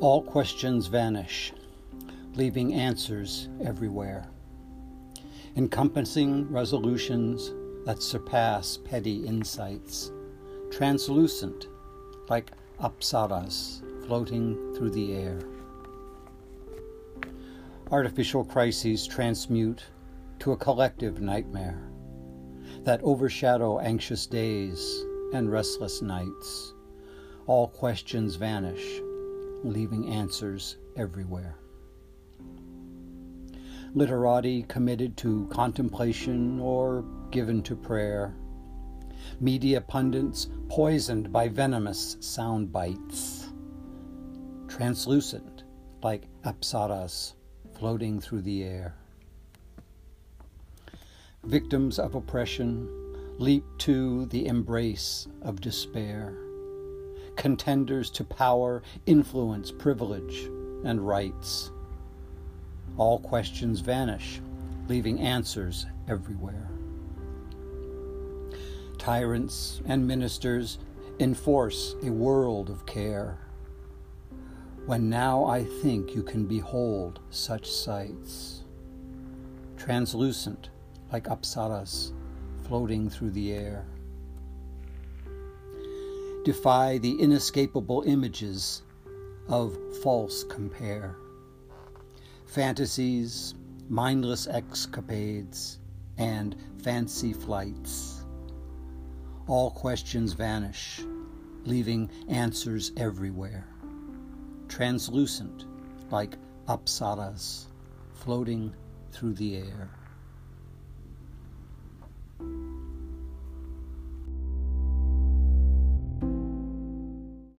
All questions vanish, leaving answers everywhere, encompassing resolutions that surpass petty insights, translucent like apsaras floating through the air. Artificial crises transmute to a collective nightmare that overshadow anxious days and restless nights. All questions vanish, leaving answers everywhere. Literati committed to contemplation or given to prayer. Media pundits poisoned by venomous sound bites. Translucent like apsaras floating through the air. Victims of oppression leap to the embrace of despair. Contenders to power, influence, privilege, and rights. All questions vanish, leaving answers everywhere. Tyrants and ministers enforce a world of care. When now I think you can behold such sights, translucent like apsaras floating through the air. Defy the inescapable images of false compare. Fantasies, mindless escapades, and fancy flights. All questions vanish, leaving answers everywhere. Translucent like apsaras floating through the air.